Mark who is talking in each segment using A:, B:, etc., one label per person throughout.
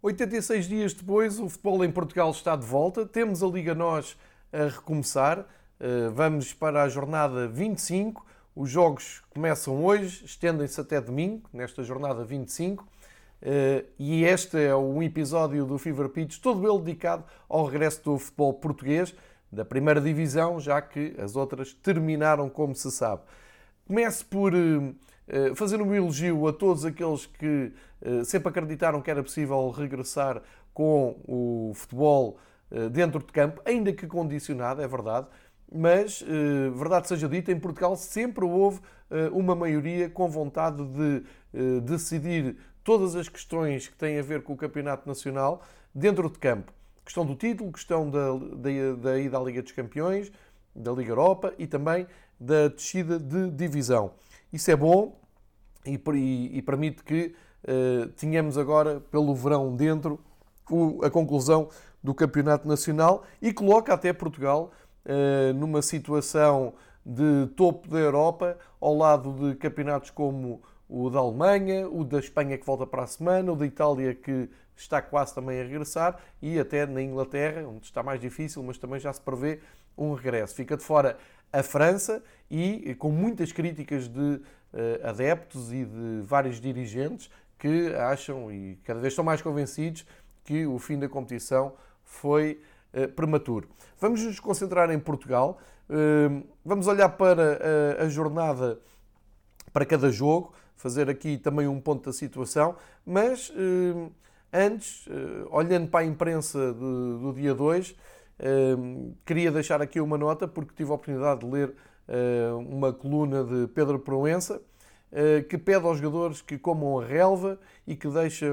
A: 86 dias depois, o futebol em Portugal está de volta. Temos a Liga Nós a recomeçar. Eh, vamos para a jornada 25. Os jogos começam hoje, estendem-se até domingo, nesta jornada 25. Eh, e este é um episódio do Fever Pitch, todo ele dedicado ao regresso do futebol português, da primeira divisão, já que as outras terminaram, como se sabe. Começo por eh, fazer um elogio a todos aqueles que eh, sempre acreditaram que era possível regressar com o futebol eh, dentro de campo, ainda que condicionado, é verdade, mas, verdade seja dita, em Portugal sempre houve uma maioria com vontade de decidir todas as questões que têm a ver com o Campeonato Nacional dentro de campo. Questão do título, questão da, da, da ida à Liga dos Campeões, da Liga Europa e também da descida de divisão. Isso é bom e, e, e permite que uh, tenhamos agora, pelo verão dentro, o, a conclusão do Campeonato Nacional e coloca até Portugal uh, numa situação de topo da Europa, ao lado de campeonatos como o da Alemanha, o da Espanha que volta para a semana, o da Itália que está quase também a regressar e até na Inglaterra, onde está mais difícil, mas também já se prevê um regresso. Fica de fora a França e com muitas críticas de eh, adeptos e de vários dirigentes que acham e cada vez estão mais convencidos que o fim da competição foi eh, prematuro. Vamos nos concentrar em Portugal. Eh, vamos olhar para a jornada para cada jogo, fazer aqui também um ponto da situação, mas antes, olhando para a imprensa do dia 2, queria deixar aqui uma nota porque tive a oportunidade de ler eh, uma coluna de Pedro Proença, eh, que pede aos jogadores que comam a relva e que deixa,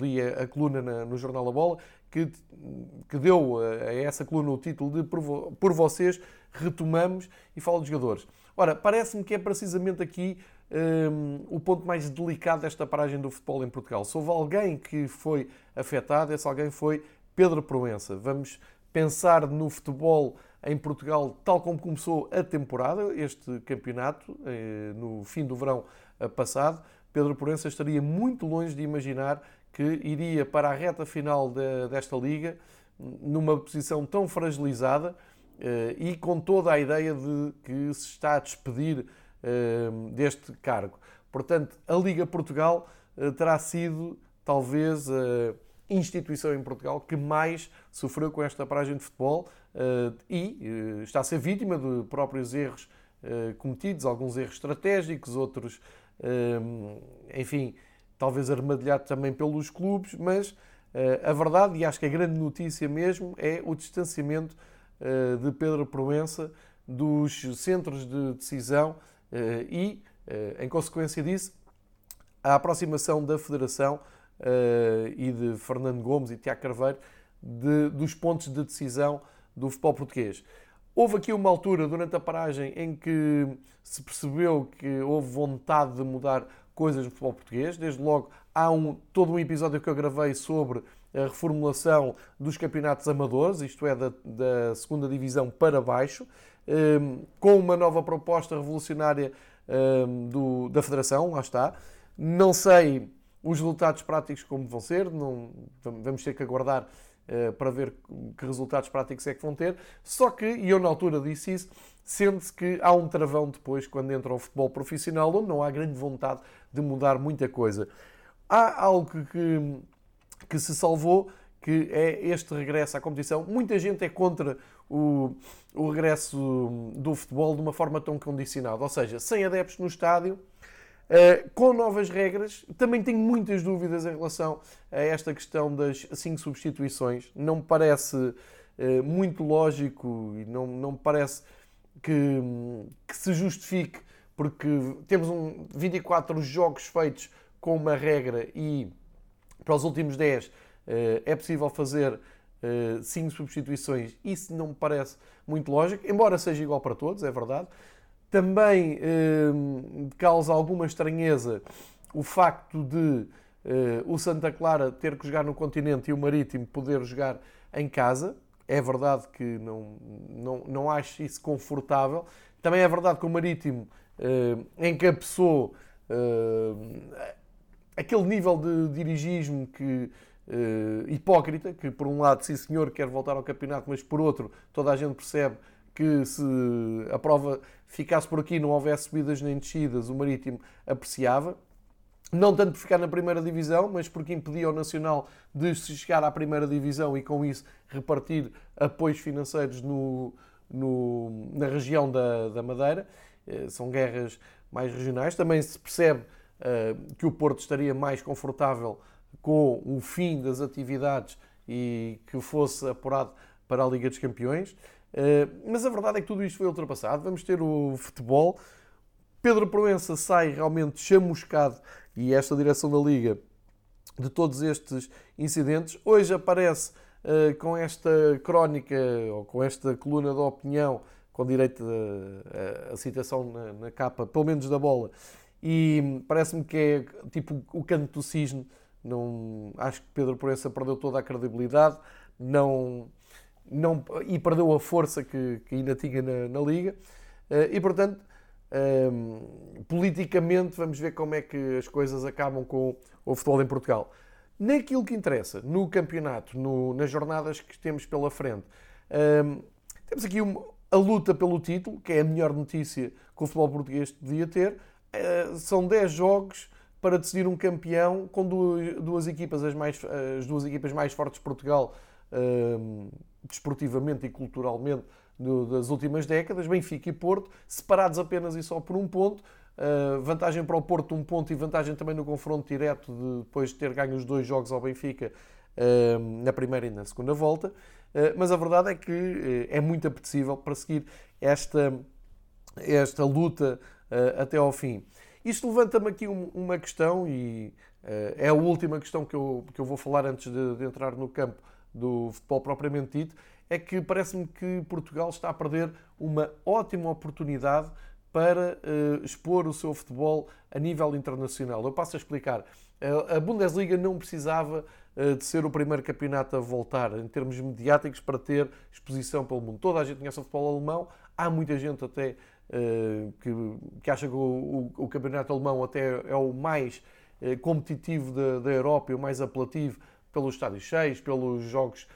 A: li a, coluna no Jornal A Bola, que, que deu a essa coluna o título de Por Vocês Retomamos e fala dos jogadores. Ora, parece-me que é precisamente aqui um, o ponto mais delicado desta paragem do futebol em Portugal. Se houve alguém que foi afetado, esse alguém foi Pedro Proença. Vamos pensar no futebol em Portugal, tal como começou a temporada, este campeonato, eh, no fim do verão eh, passado, Pedro Proença estaria muito longe de imaginar que iria para a reta final desta liga numa posição tão fragilizada eh, e com toda a ideia de que se está a despedir deste cargo. Portanto, a Liga Portugal terá sido talvez instituição em Portugal que mais sofreu com esta paragem de futebol eh, e eh, está a ser vítima de próprios erros eh, cometidos, alguns erros estratégicos, outros, enfim, talvez armadilhado também pelos clubes, mas a verdade, e acho que a grande notícia mesmo, é o distanciamento de Pedro Proença dos centros de decisão e, em consequência disso, a aproximação da Federação e de Fernando Gomes e Tiago Carveiro de, dos pontos de decisão do futebol português. Houve aqui uma altura durante a paragem em que se percebeu que houve vontade de mudar coisas no futebol português. Desde logo há um, todo um episódio que eu gravei sobre a reformulação dos campeonatos amadores, isto é, da, da segunda divisão para baixo, ehm, com uma nova proposta revolucionária ehm, do, da Federação, lá está. Não sei os resultados práticos como vão ser, não, vamos ter que aguardar eh, para ver que resultados práticos é que vão ter. Só que, e eu na altura disse isso, sente-se que há um travão depois quando entra o futebol profissional, onde não há grande vontade de mudar muita coisa. Há algo que, que se salvou, que é este regresso à competição. Muita gente é contra o, o regresso do futebol de uma forma tão condicionada, ou seja, sem adeptos no estádio Uh, com novas regras, também tenho muitas dúvidas em relação a esta questão das cinco substituições. Não me parece uh, muito lógico e não, não me parece que, que, se justifique, porque temos um, 24 jogos feitos com uma regra e para os últimos 10 uh, eh, é possível fazer cinco substituições. Isso não me parece muito lógico, embora seja igual para todos, é verdade. Também eh, causa alguma estranheza o facto de eh, o Santa Clara ter que jogar no continente e o Marítimo poder jogar em casa. É verdade que não, não, não acho isso confortável. Também é verdade que o Marítimo eh, encabeçou aquele nível de dirigismo que uh, hipócrita, que por um lado, sim senhor, quer voltar ao campeonato, mas por outro, toda a gente percebe que se a prova ficasse por aqui, não houvesse subidas nem descidas, o Marítimo apreciava. Não tanto por ficar na primeira divisão, mas porque impedia o Nacional de se chegar à primeira divisão e com isso repartir apoios financeiros no, no, na região da, da Madeira. Eh, são guerras mais regionais. Também se percebe uh, que o Porto estaria mais confortável com o fim das atividades e que fosse apurado para a Liga dos Campeões. Uh, mas a verdade é que tudo isto foi ultrapassado. Vamos ter o futebol. Pedro Proença sai realmente chamuscado e esta direção da Liga de todos estes incidentes. Hoje aparece uh, com esta crónica ou com esta coluna de opinião com direito a citação na, na, capa, pelo menos da bola, e parece-me que é tipo o canto do cisne. Não, acho que Pedro Proença perdeu toda a credibilidade não, não, e perdeu a força que, que ainda tinha na, na Liga. Uh, e portanto, um, ehm, politicamente, vamos ver como é que as coisas acabam com o futebol em Portugal. Naquilo que interessa, no campeonato, no, nas jornadas que temos pela frente, um, ehm, temos aqui um, a luta pelo título, que é a melhor notícia que o futebol português podia ter. Uh, são 10 jogos para decidir um campeão com duas, duas equipas, as, mais, as duas equipas mais fortes de Portugal, uh, desportivamente e culturalmente, das últimas décadas, Benfica e Porto, separados apenas e só por um ponto. Uh, vantagem para o Porto, um ponto, e vantagem também no confronto direto, de, depois de ter ganho os dois jogos ao Benfica uh, na primeira e na segunda volta. Uh, mas a verdade é que é muito apetecível para seguir esta, esta luta até ao fim. Isto levanta-me aqui uma questão, e é a última questão que eu, que eu vou falar antes de, de entrar no campo do futebol propriamente dito, é que parece-me que Portugal está a perder uma ótima oportunidade para uh, expor o seu futebol a nível internacional. Eu passo a explicar. Uh, a Bundesliga não precisava uh, de ser o primeiro campeonato a voltar em termos mediáticos para ter exposição pelo mundo. Toda a gente conhece o futebol alemão, há muita gente até que, que, acha que o, o, o, campeonato alemão até é o mais competitivo da, da Europa e o mais apelativo pelos estádios cheios, pelos jogos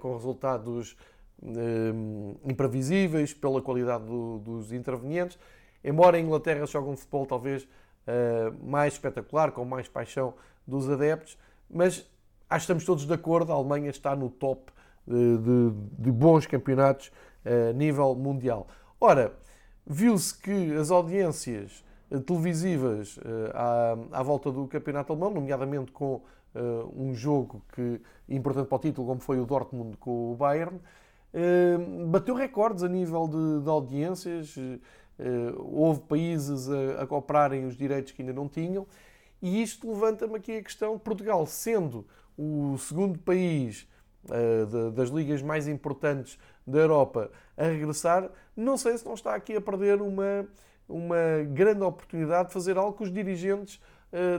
A: com resultados Hum, imprevisíveis, pela qualidade do, dos intervenientes. Embora a Inglaterra jogue um futebol talvez uh, mais espetacular, com mais paixão dos adeptos, mas acho que estamos todos de acordo, a Alemanha está no top de, de, de bons campeonatos a uh, nível mundial. Ora, viu-se que as audiências uh, televisivas à, volta do campeonato alemão, nomeadamente com um jogo que, importante para o título, como foi o Dortmund com o Bayern, Ehm, bateu recordes a nível de, de audiências, eh, houve países a, a comprarem os direitos que ainda não tinham, e isto levanta-me aqui a questão de Portugal, sendo o segundo país das ligas mais importantes da Europa a regressar, não sei se não está aqui a perder uma, uma grande oportunidade de fazer algo que os dirigentes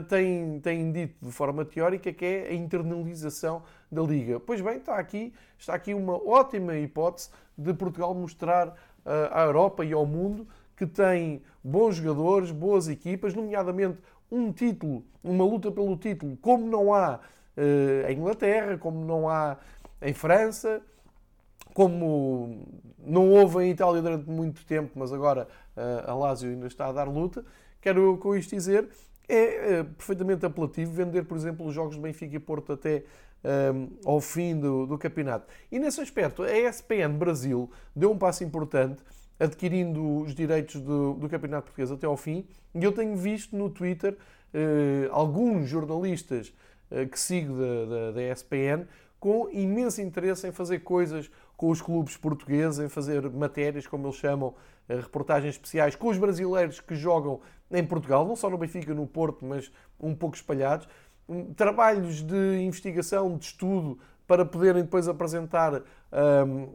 A: têm, têm dito de forma teórica, que é a internalização da Liga. Pois bem, está aqui, está aqui uma ótima hipótese de Portugal mostrar uh, à Europa e ao mundo que tem bons jogadores, boas equipas, nomeadamente um título, uma luta pelo título, como não há uh, em Inglaterra, como não há em França, como não houve em Itália durante muito tempo, mas agora uh, a Lazio ainda está a dar luta. Quero com isto dizer, é, é perfeitamente apelativo vender, por exemplo, os jogos de Benfica e Porto até um, ao fim do, do, campeonato. E nesse aspecto, a ESPN Brasil deu um passo importante, adquirindo os direitos do, do campeonato português até ao fim, e eu tenho visto no Twitter uh, alguns jornalistas uh, que sigo da, da, ESPN com imenso interesse em fazer coisas com os clubes portugueses, em fazer matérias, como eles chamam, eh, reportagens especiais com os brasileiros que jogam em Portugal, não só no Benfica, no Porto, mas um pouco espalhados trabalhos de investigação, de estudo, para poderem depois apresentar um,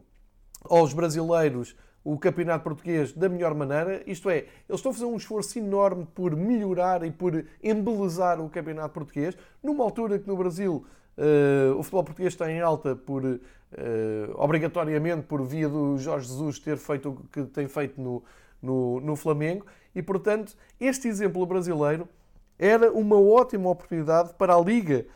A: aos brasileiros o campeonato português da melhor maneira. Isto é, eles estão a fazer um esforço enorme por melhorar e por embelezar o campeonato português, numa altura que no Brasil uh, o futebol português está em alta por, uh, obrigatoriamente, por via do Jorge Jesus ter feito o que tem feito no, no, no Flamengo. E, portanto, este exemplo brasileiro era uma ótima oportunidade para a Liga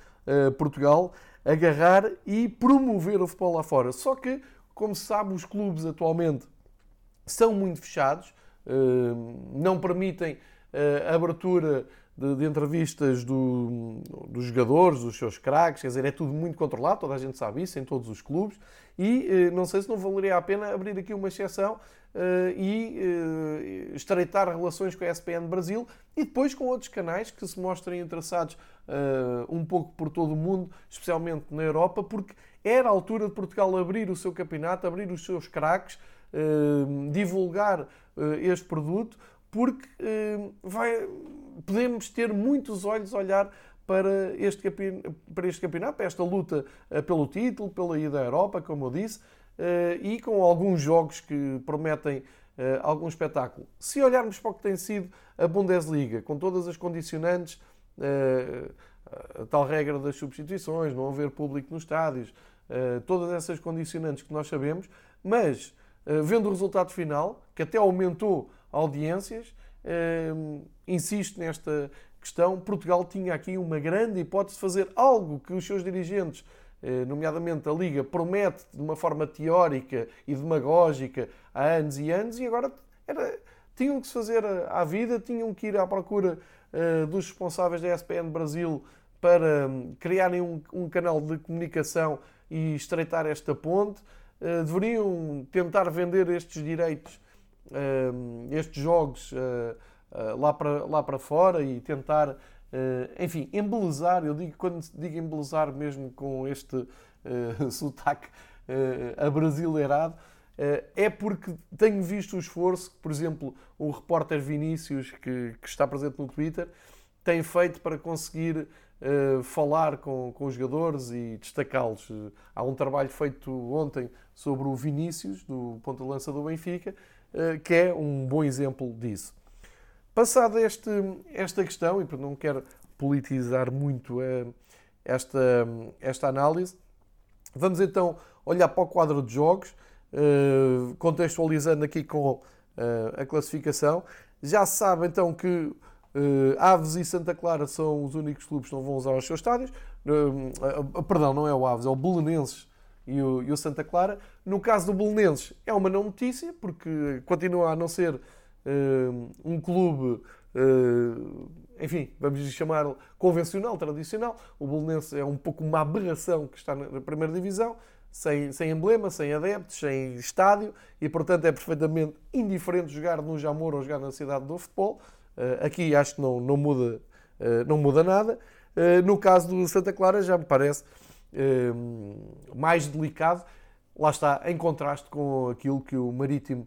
A: Portugal agarrar e promover o futebol lá fora. Só que, como se sabe, os clubes atualmente são muito fechados, não permitem abertura de, de entrevistas do, dos jogadores, dos seus craques, quer dizer, é tudo muito controlado, toda a gente sabe isso, em todos os clubes, e eh, não sei se não valeria a pena abrir aqui uma exceção eh, e eh, estreitar relações com a ESPN Brasil e depois com outros canais que se mostrem interessados um pouco por todo o mundo, especialmente na Europa, porque era a altura de Portugal abrir o seu campeonato, abrir os seus craques, divulgar este produto, porque vai, podemos ter muitos olhos a olhar para este, para este campeonato, para esta luta eh, pelo título, pela ida à Europa, como eu disse, eh, e com alguns jogos que prometem eh, algum espetáculo. Se olharmos para o que tem sido a Bundesliga, com todas as condicionantes, a tal regra das substituições, não haver público nos estádios, todas essas condicionantes que nós sabemos, mas vendo o resultado final, que até aumentou audiências, insisto nesta questão, Portugal tinha aqui uma grande hipótese de fazer algo que os seus dirigentes, eh, nomeadamente a Liga, promete de uma forma teórica e demagógica há anos e anos, e agora era, tinham que se fazer à vida, tinham que ir à procura uh, dos responsáveis da ESPN Brasil para um, criarem um, um, canal de comunicação e estreitar esta ponte. Uh, deveriam tentar vender estes direitos, uh, estes jogos eh, lá, para, lá para fora e tentar, uh, enfim, embelezar. Eu digo, quando digo embelezar mesmo com este uh, sotaque uh, abrasileirado, é porque tenho visto o esforço que, por exemplo, o repórter Vinícius, que, que está presente no Twitter, tem feito para conseguir uh, falar com, com os jogadores e destacá-los. há um trabalho feito ontem sobre o Vinícius, do ponto de lança do Benfica, uh, que é um bom exemplo disso. Passada esta questão, e não quero politizar muito eh, esta, esta análise, vamos então olhar para o quadro de jogos, eh, contextualizando aqui com eh, a classificação. Já se sabe então que Aves e Santa Clara são os únicos clubes que não vão usar os seus estádios. Perdão, não é o Aves, é o Belenenses e o, e o Santa Clara. No caso do Belenenses é uma não notícia, porque continua a não ser um clube, enfim, vamos chamar convencional, tradicional. O Bolonense é um pouco uma aberração que está na primeira divisão, sem, sem emblema, sem adeptos, sem estádio e, portanto, é perfeitamente indiferente jogar no Jamor ou jogar na cidade do futebol. Aqui acho que não, não, muda, não muda nada. No caso do Santa Clara, já me parece mais delicado, lá está, em contraste com aquilo que o Marítimo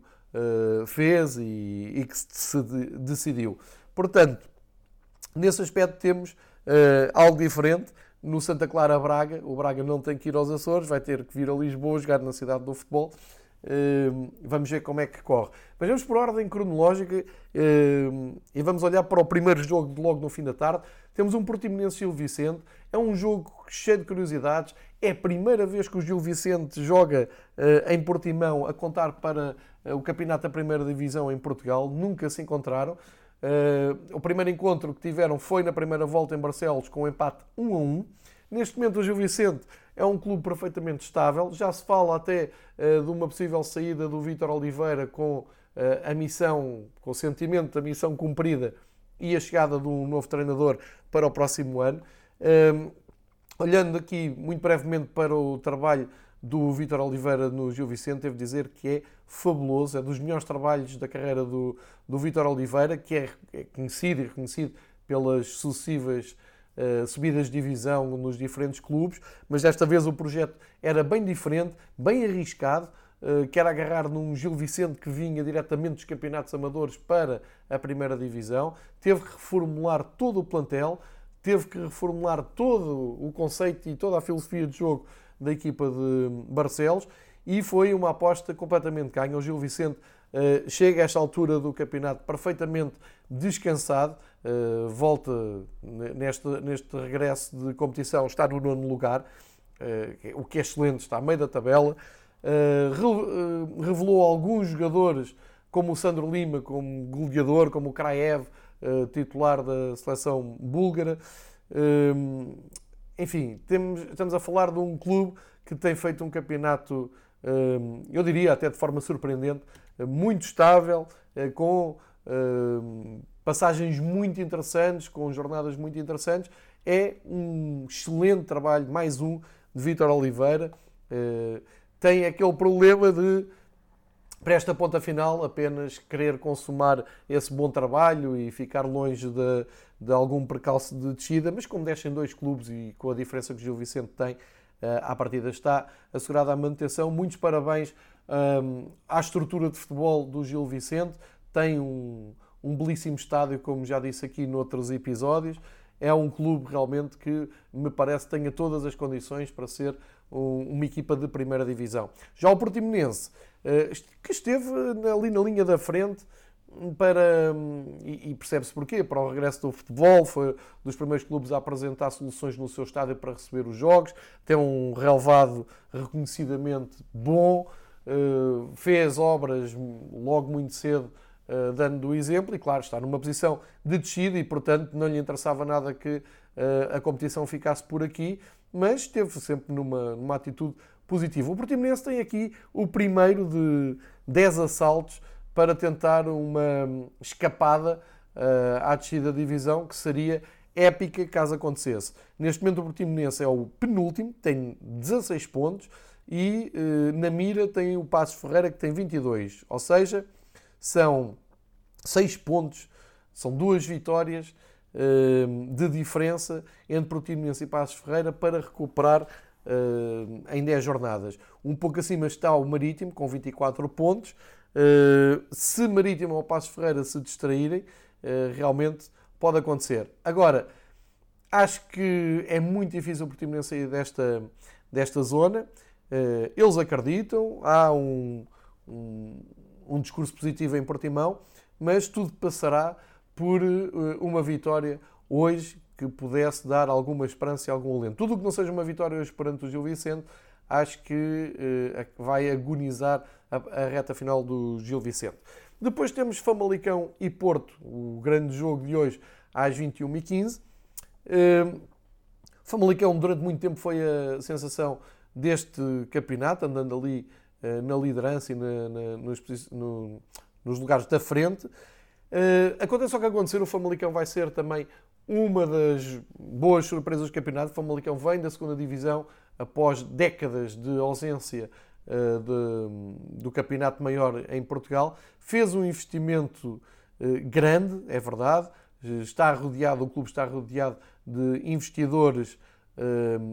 A: fez e, e, que se decidiu. Portanto, nesse aspecto temos algo diferente. No Santa Clara Braga, o Braga não tem que ir aos Açores, vai ter que vir a Lisboa jogar na cidade do futebol. Uh, vamos ver como é que corre. Mas vamos por ordem cronológica uh, e vamos olhar para o primeiro jogo de logo no fim da tarde. Temos um Portimonense Gil Vicente. É um jogo cheio de curiosidades. É a primeira vez que o Gil Vicente joga uh, em Portimão a contar para eh, o campeonato da primeira divisão em Portugal, nunca se encontraram. Uh, o primeiro encontro que tiveram foi na primeira volta em Barcelos, com um empate 1 a 1. Neste momento, o Gil Vicente é um clube perfeitamente estável. Já se fala até uh, de uma possível saída do Vítor Oliveira com uh, a missão, com o sentimento da missão cumprida e a chegada de um novo treinador para o próximo ano. olhando aqui muito brevemente para o trabalho do Vítor Oliveira no Gil Vicente, devo dizer que é fabuloso, é dos melhores trabalhos da carreira do, do Vítor Oliveira, que é, é, conhecido e reconhecido pelas sucessivas subidas de divisão nos diferentes clubes, mas desta vez o projeto era bem diferente, bem arriscado, uh, que era agarrar num Gil Vicente que vinha diretamente dos campeonatos amadores para a primeira divisão, teve que reformular todo o plantel, teve que reformular todo o conceito e toda a filosofia de jogo da equipa de Barcelos e foi uma aposta completamente ganha. O Gil Vicente chega a esta altura do campeonato perfeitamente descansado, uh, volta neste, neste regresso de competição, está no nono lugar, uh, o que é excelente, está a meio da tabela. revelou alguns jogadores, como o Sandro Lima, como goleador, como o Kraev, titular da seleção búlgara enfim, temos, estamos a falar de um clube que tem feito um campeonato, eu diria até de forma surpreendente, muito estável, com passagens muito interessantes, com jornadas muito interessantes. É um excelente trabalho, mais um, de Vítor Oliveira. Tem aquele problema de para esta ponta final apenas querer consumar esse bom trabalho e ficar longe de, de algum percalço de descida, mas como descem dois clubes e com a diferença que o Gil Vicente tem, eh, à partida está assegurada a manutenção. Muitos parabéns um, à estrutura de futebol do Gil Vicente. Tem um, um belíssimo estádio, como já disse aqui noutros episódios. É um clube realmente que me parece tenha todas as condições para ser uma equipa de primeira divisão. Já o Portimonense, eh, que esteve ali na linha da frente para e percebe-se porquê, para o regresso do futebol, foi dos primeiros clubes a apresentar soluções no seu estádio para receber os jogos, tem um relevado reconhecidamente bom, eh, fez obras logo muito cedo eh, dando o exemplo e claro, está numa posição de descida e portanto não lhe interessava nada que a competição ficasse por aqui mas esteve sempre numa, numa atitude positiva. O Portimonense tem aqui o primeiro de 10 assaltos para tentar uma escapada uh, à descida da divisão, que seria épica caso acontecesse. Neste momento o Portimonense é o penúltimo, tem 16 pontos, e uh, na mira tem o Passos Ferreira que tem 22, ou seja, são 6 pontos, são duas vitórias Ehm, de diferença entre Portimonense e Passos Ferreira para recuperar ehm, em 10 jornadas. Um pouco acima está o Marítimo, com 24 pontos. Se Marítimo ou Passos Ferreira se distraírem, eh, realmente pode acontecer. Agora, acho que é muito difícil o Portimonense sair desta, desta zona. Eh, eles acreditam, há um, um, um discurso positivo em Portimão, mas tudo passará por eh, uma vitória hoje que pudesse dar alguma esperança e algum alento. Tudo o que não seja uma vitória hoje perante o Gil Vicente, acho que eh, vai agonizar a, reta final do Gil Vicente. Depois temos Famalicão e Porto, o grande jogo de hoje, às 21h15. Eh, Famalicão, durante muito tempo, foi a sensação deste campeonato, andando ali na liderança e na, na, nos, no, nos lugares da frente. Uh, acontece o que acontecer, o Famalicão vai ser também uma das boas surpresas do campeonato. O Famalicão vem da segunda divisão após décadas de ausência uh, de, do campeonato maior em Portugal. Fez um investimento grande, é verdade. Está rodeado, o clube está rodeado de investidores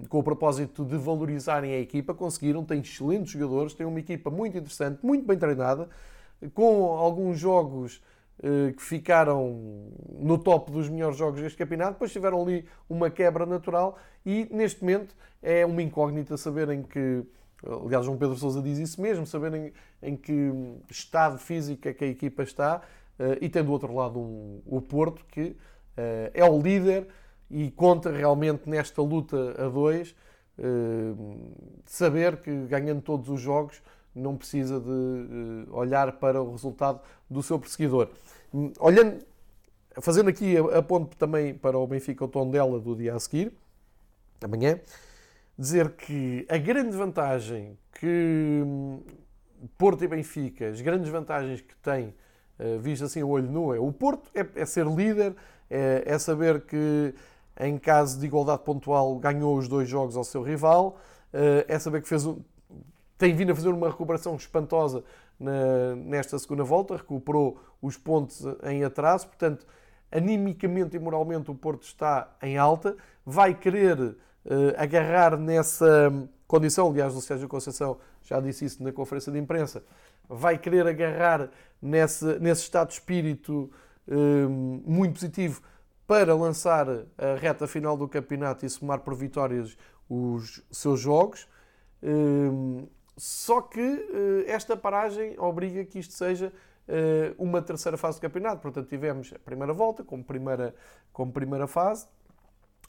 A: com o propósito de valorizarem a equipa. Conseguiram, tem excelentes jogadores, tem uma equipa muito interessante, muito bem treinada, com alguns jogos eh, que ficaram no top dos melhores jogos deste campeonato, depois tiveram ali uma quebra natural e neste momento é uma incógnita saberem que, aliás, João Pedro Sousa diz isso mesmo, saberem em que estado físico é que a equipa está eh, e tem do outro lado o Porto que eh, é o líder e conta realmente nesta luta a dois saber que ganhando todos os jogos não precisa de uh, olhar para o resultado do seu perseguidor. Olhando, fazendo aqui a, também para o Benfica o Tondela do dia a seguir, amanhã, dizer que a grande vantagem que hum, Porto e Benfica, as grandes vantagens que têm, uh, visto assim o olho nu, é o Porto é, é ser líder, é, é, saber que em caso de igualdade pontual ganhou os dois jogos ao seu rival, uh, é saber que fez um, tem vindo a fazer uma recuperação espantosa nesta segunda volta, recuperou os pontos em atraso, portanto, animicamente e moralmente o Porto está em alta, vai querer uh, agarrar nessa condição, aliás, o Sérgio Conceição já disse isso na conferência de imprensa, vai querer agarrar nesse, nesse estado de espírito uh, muito positivo para lançar a reta final do campeonato e somar por vitórias os seus jogos. Uh, só que uh, esta paragem obriga que isto seja uh, uma terceira fase do campeonato. Portanto, tivemos a primeira volta como primeira, como primeira fase,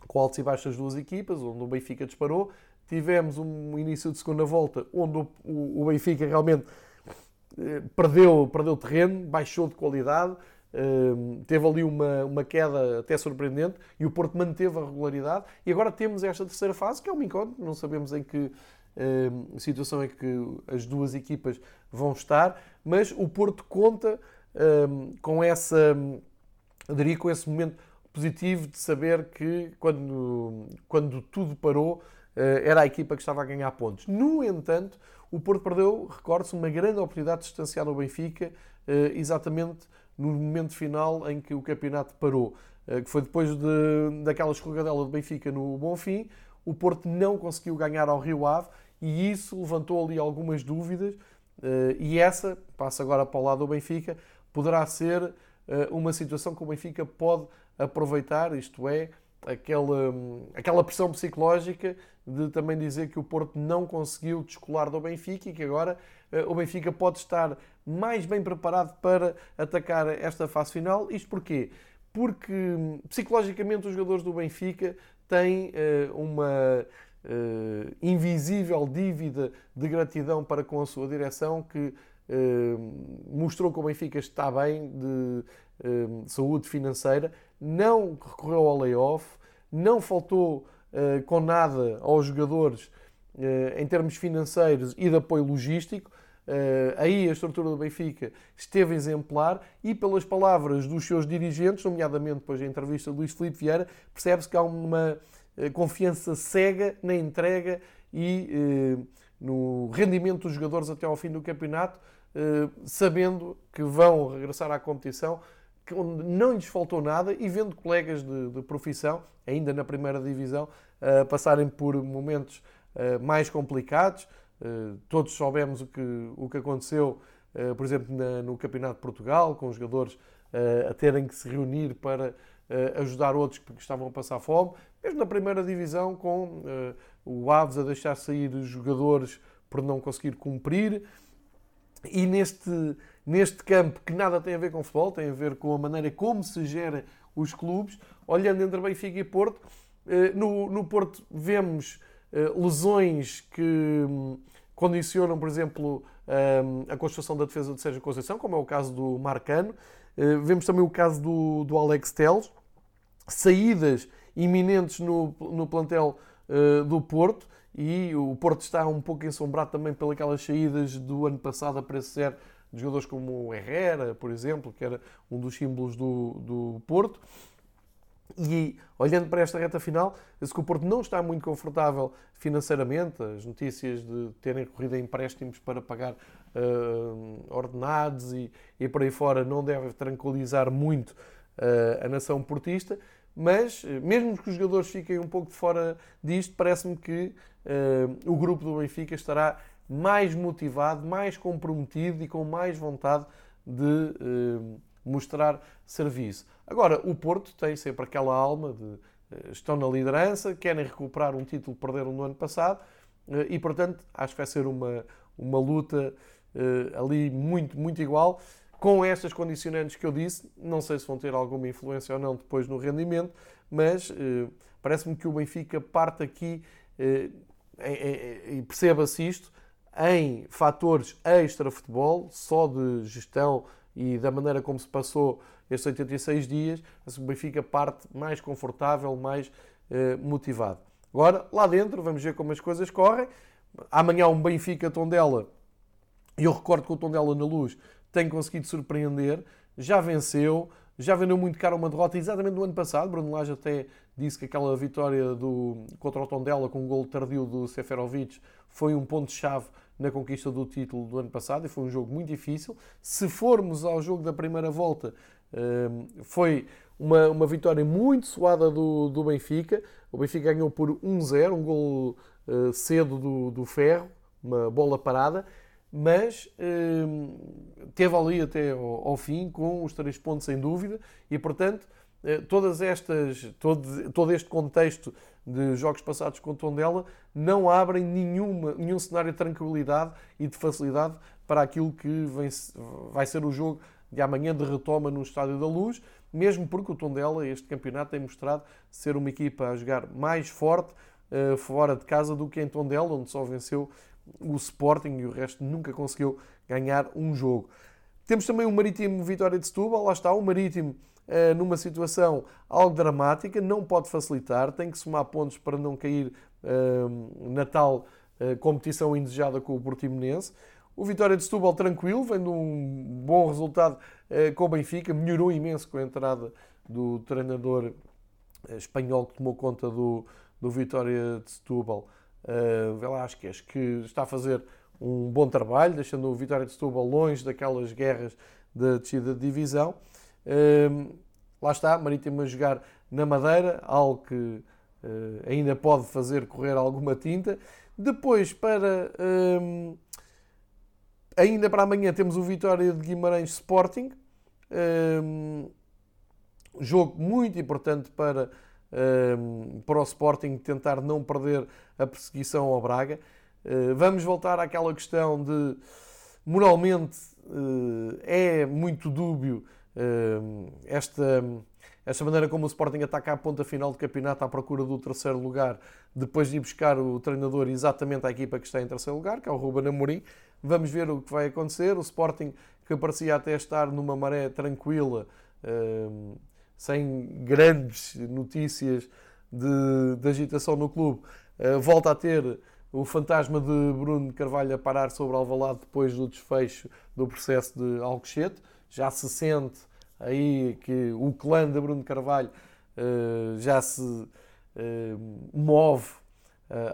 A: com altos e baixos das duas equipas, onde o Benfica disparou. Tivemos um início de segunda volta, onde o, o, Benfica realmente uh, perdeu, perdeu terreno, baixou de qualidade. Teve ali uma, uma queda até surpreendente e o Porto manteve a regularidade. E agora temos esta terceira fase, que é uma incógnita, não sabemos em que situação é que as duas equipas vão estar, mas o Porto conta com essa, diria, com esse momento positivo de saber que quando, quando tudo parou, uh, era a equipa que estava a ganhar pontos. No entanto, o Porto perdeu, recorde-se, uma grande oportunidade de distanciar o Benfica, exatamente no momento final em que o campeonato parou, eh, que foi depois de, daquela escorregadela do Benfica no Bonfim, o Porto não conseguiu ganhar ao Rio Ave e isso levantou ali algumas dúvidas eh, e essa, passa agora para o lado do Benfica, poderá ser eh, uma situação que o Benfica pode aproveitar, isto é, aquela, aquela pressão psicológica de também dizer que o Porto não conseguiu descolar do Benfica e que agora o Benfica pode estar mais bem preparado para atacar esta fase final. Isto porquê? Porque psicologicamente os jogadores do Benfica têm uh, uma uh, invisível dívida de gratidão para com a sua direção que mostrou que o Benfica está bem de saúde financeira, não recorreu ao layoff, não faltou com nada aos jogadores em termos financeiros e de apoio logístico. Uh, aí a estrutura do Benfica esteve exemplar e pelas palavras dos seus dirigentes, nomeadamente depois da entrevista de Luís Filipe Vieira, percebe-se que há uma uh, confiança cega na entrega e no rendimento dos jogadores até ao fim do campeonato, sabendo que vão regressar à competição, onde não lhes faltou nada e vendo colegas de, de profissão, ainda na primeira divisão, passarem por momentos mais complicados, eh, todos soubemos o que, o que aconteceu, eh, por exemplo, no Campeonato de Portugal, com os jogadores eh, a terem que se reunir para ajudar outros que estavam a passar fome. Mesmo na primeira divisão, com o Aves a deixar sair jogadores por não conseguir cumprir. E neste, neste campo, que nada tem a ver com futebol, tem a ver com a maneira como se gerem os clubes, olhando entre Benfica e Porto, no, no Porto vemos eh, lesões que hum, condicionam, por exemplo, hum, a construção da defesa de Sérgio Conceição, como é o caso do Marcano. Eh, vemos também o caso do, do Alex Teles, saídas iminentes no, no plantel uh, do Porto e o Porto está um pouco ensombrado também pelas saídas do ano passado a preço zero de jogadores como Herrera, por exemplo, que era um dos símbolos do, do Porto. E olhando para esta reta final, se o Porto não está muito confortável financeiramente, as notícias de terem corrido a empréstimos para pagar uh, ordenados e, e por aí fora não deve tranquilizar muito uh, a nação portista, mas mesmo que os jogadores fiquem um pouco de fora disto, parece-me que uh, o grupo do Benfica estará mais motivado, mais comprometido e com mais vontade de mostrar serviço. Agora, o Porto tem sempre aquela alma de eh, estão na liderança, querem recuperar um título que perderam no ano passado eh, e, portanto, acho que vai ser uma, uma luta uh, ali muito, muito igual. Com estas condicionantes que eu disse, não sei se vão ter alguma influência ou não depois no rendimento, mas parece-me que o Benfica parte aqui uh, e perceba-se isto em fatores extra-futebol, só de gestão e da maneira como se passou estes 86 dias, o Benfica parte mais confortável, mais eh, motivado. Agora, lá dentro, vamos ver como as coisas correm. Amanhã um Benfica Tondela, e eu recordo que o Tondela na luz tem conseguido surpreender, já venceu, já vendeu muito caro uma derrota exatamente no ano passado. Bruno Lage até disse que aquela vitória do, contra o Tondela com um gol tardio do Seferovic foi um ponto-chave na conquista do título do ano passado e foi um jogo muito difícil. Se formos ao jogo da primeira volta, hum, foi uma, uma vitória muito suada do, do Benfica. O Benfica ganhou por 1-0, um gol uh, cedo do, do Ferro, uma bola parada, mas hum, teve ali até ao, ao, fim com os três pontos sem dúvida e, portanto, eh, todas estas, todo, todo este contexto de jogos passados com o Tondela não abrem nenhuma, nenhum cenário de tranquilidade e de facilidade para aquilo que vem, vai ser o jogo de amanhã de retoma no Estádio da Luz, mesmo porque o Tondela, este campeonato, tem mostrado ser uma equipa a jogar mais forte uh, fora de casa do que em Tondela, onde só venceu o Sporting e o resto nunca conseguiu ganhar um jogo. Temos também o Marítimo Vitória de Setúbal, lá está, o Marítimo numa situação algo dramática, não pode facilitar, tem que somar pontos para não cair na tal competição indesejada com o Portimonense. O Vitória de Setúbal tranquilo, vem de um bom resultado com o Benfica, melhorou imenso com a entrada do treinador espanhol que tomou conta do, do Vitória de Setúbal, Velasquez, que está a fazer um bom trabalho, deixando o Vitória de Setúbal longe daquelas guerras da descida de divisão. Lá está, Marítimo a jogar na Madeira, algo que uh, ainda pode fazer correr alguma tinta. Depois, para ainda para amanhã, temos o Vitória de Guimarães Sporting. Jogo muito importante para para o Sporting tentar não perder a perseguição ao Braga. Eh, vamos voltar àquela questão de moralmente eh, é muito dúbio esta, esta maneira como o Sporting ataca a ponta final do campeonato à procura do terceiro lugar, depois de ir buscar o treinador exatamente à equipa que está em terceiro lugar, que é o Ruben Amorim. Vamos ver o que vai acontecer. O Sporting, que parecia até estar numa maré tranquila, sem grandes notícias de, de agitação no clube, uh, volta a ter o fantasma de Bruno Carvalho a parar sobre Alvalade depois do desfecho do processo de Alcochete. Já se sente aí que o clã de Bruno Carvalho uh, já se uh, move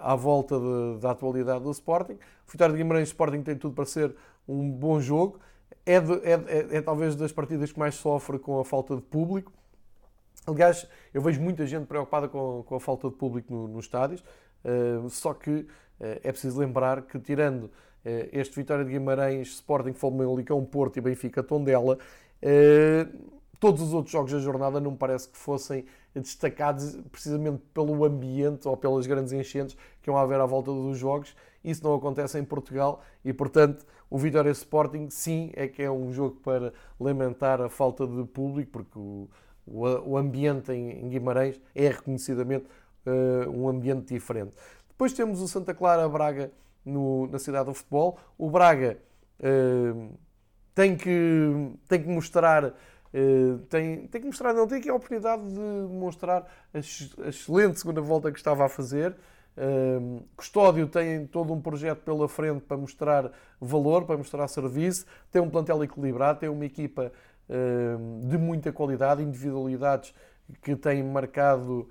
A: à volta de, da atualidade do Sporting. O Vitória de Guimarães Sporting tem tudo para ser um bom jogo. É, de, é, é, é talvez das partidas que mais sofre com a falta de público. Aliás, eu vejo muita gente preocupada com, com a falta de público no, nos estádios, uh, só que uh, é preciso lembrar que, tirando uh, este Vitória de Guimarães, Sporting, Famalicão, Porto e Benfica Tondela, todos os outros jogos da jornada não me parece que fossem destacados precisamente pelo ambiente ou pelas grandes enchentes que vão haver à volta dos jogos. Isso não acontece em Portugal e, portanto, o Vitória Sporting, sim, é que é um jogo para lamentar a falta de público, porque o o ambiente em Guimarães é reconhecidamente uh, um ambiente diferente. Depois temos o Santa Clara Braga no, na cidade do futebol. O Braga uh, tem, que, tem que mostrar. Uh, tem, tem que mostrar, não tem aqui a oportunidade de mostrar a, a excelente segunda volta que estava a fazer. Uh, Custódio tem todo um projeto pela frente para mostrar valor, para mostrar serviço, tem um plantel equilibrado, tem uma equipa de muita qualidade, individualidades que têm marcado,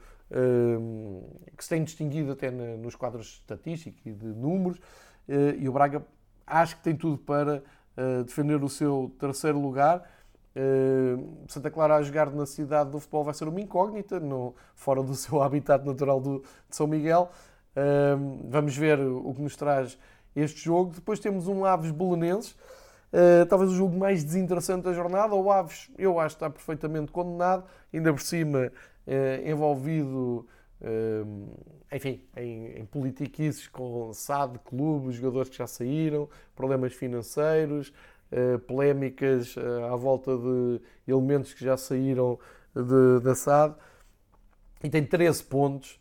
A: que se têm distinguido até nos quadros estatísticos e de números, eh, e o Braga acho que tem tudo para eh, defender o seu terceiro lugar. Ehm, Santa Clara a jogar na cidade do futebol vai ser uma incógnita, no, fora do seu habitat natural do, de São Miguel. vamos ver o que nos traz este jogo. Depois temos um Aves Belenenses, talvez o jogo mais desinteressante da jornada. O Aves, eu acho está perfeitamente condenado, ainda por cima envolvido uh, enfim, em, em politiquices com SAD, clube, jogadores que já saíram, problemas financeiros, polémicas à volta de elementos que já saíram de, da SAD. E tem 13 pontos,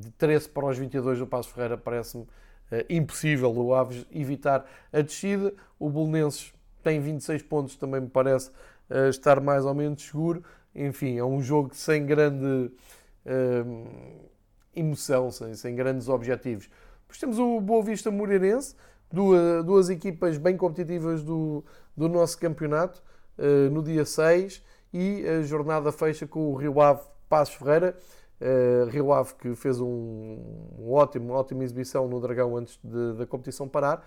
A: de 13 para os 22 do Passo Ferreira, parece-me uh, impossível o Aves evitar a descida. O Bolonenses tem 26 pontos, também me parece uh, estar mais ou menos seguro. Enfim, é um jogo sem grande uh, emoção, sem, sem, grandes objetivos. Depois temos o Boa Vista Moreirense, duas, duas equipas bem competitivas do, do nosso campeonato, no dia 6, e a jornada fecha com o Rio Ave Passos Ferreira. Uh, Rio Ave que fez um, um ótimo, uma ótima exibição no Dragão antes de, da competição parar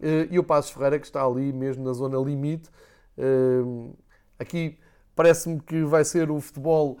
A: uh, e o Passos Ferreira que está ali mesmo na zona limite. Uh, aqui parece-me que vai ser o futebol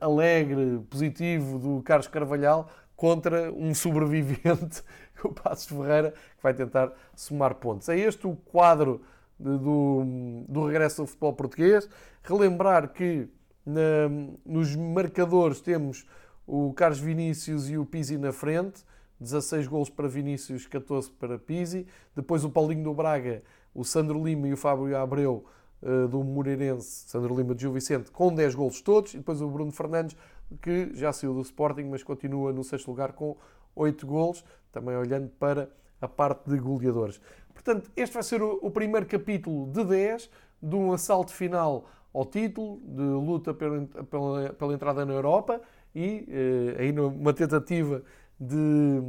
A: alegre, positivo do Carlos Carvalhal contra um sobrevivente, o Passos Ferreira, que vai tentar somar pontos. É este o quadro de, do, do regresso ao futebol português. Relembrar que na, nos marcadores temos o Carlos Vinícius e o Pizzi na frente, 16 golos para Vinícius, 14 para Pizzi. Depois o Paulinho do Braga, o Sandro Lima e o Fábio Abreu uh, do Moreirense, Sandro Lima de Gil Vicente, com 10 golos todos. E depois o Bruno Fernandes, que já saiu do Sporting, mas continua no sexto lugar com 8 golos. Também olhando para a parte de goleadores. Portanto, este vai ser o, primeiro capítulo de 10 de um assalto final ao título, de luta pela, pela, pela entrada na Europa e eh, aí numa tentativa de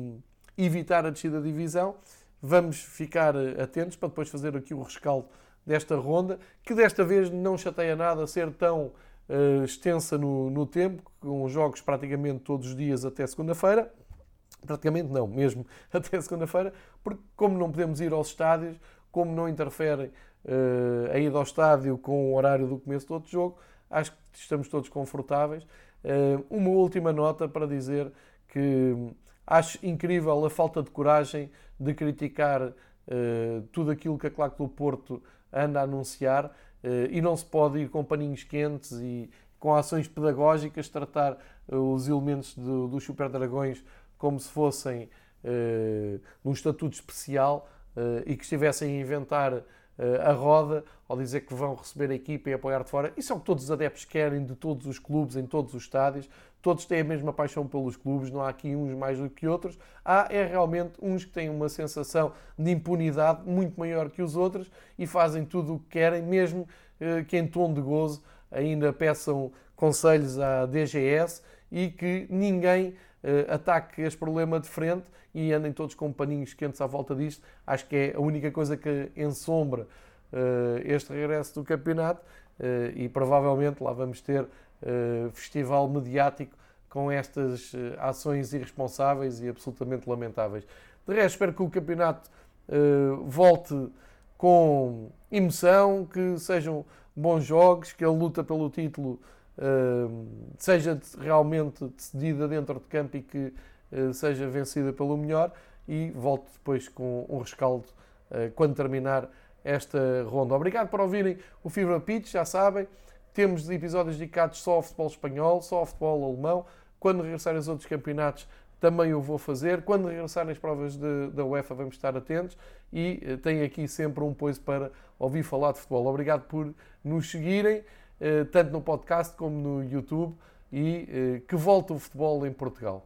A: evitar a descida da divisão. Vamos ficar eh, atentos para depois fazer aqui o rescaldo desta ronda, que desta vez não chateia nada ser tão uh, extensa no, no tempo, com jogos praticamente todos os dias até segunda-feira. Praticamente não, mesmo até segunda-feira, porque como não podemos ir aos estádios, como não interferem uh, a ida ao estádio com o horário do começo do outro jogo, acho que estamos todos confortáveis. Uh, uma última nota para dizer que acho incrível a falta de coragem de criticar uh, tudo aquilo que a Claque do Porto anda a anunciar e não se pode ir com paninhos quentes e com ações pedagógicas tratar os elementos do, dos Super Dragões como se fossem uh, num estatuto especial e que estivessem a inventar a roda ao dizer que vão receber a equipa e apoiar de fora. Isso é o que todos os adeptos querem de todos os clubes, em todos os estádios. Todos têm a mesma paixão pelos clubes, não há aqui uns mais do que outros. Há é realmente uns que têm uma sensação de impunidade muito maior que os outros e fazem tudo o que querem, mesmo que em tom de gozo ainda peçam conselhos à DGS e que ninguém ataque este problema de frente e andem todos com paninhos quentes à volta disto. Acho que é a única coisa que ensombra uh, este regresso do campeonato uh, e provavelmente lá vamos ter festival mediático com estas ações irresponsáveis e absolutamente lamentáveis. De resto, espero que o campeonato volte com emoção, que sejam bons jogos, que a luta pelo título seja realmente decidida dentro de campo e que uh, seja vencida pelo melhor e volto depois com um rescaldo uh, quando terminar esta ronda. Obrigado por ouvirem o Fibra Pitch, já sabem, temos episódios dedicados só ao futebol espanhol, só ao futebol alemão. Quando regressarem os outros campeonatos, também o vou fazer. Quando regressarem as provas de, da UEFA, vamos estar atentos e uh, tenho aqui sempre um pois para ouvir falar de futebol. Obrigado por nos seguirem. Eh, tanto no podcast como no YouTube, e eh, que volte o futebol em Portugal.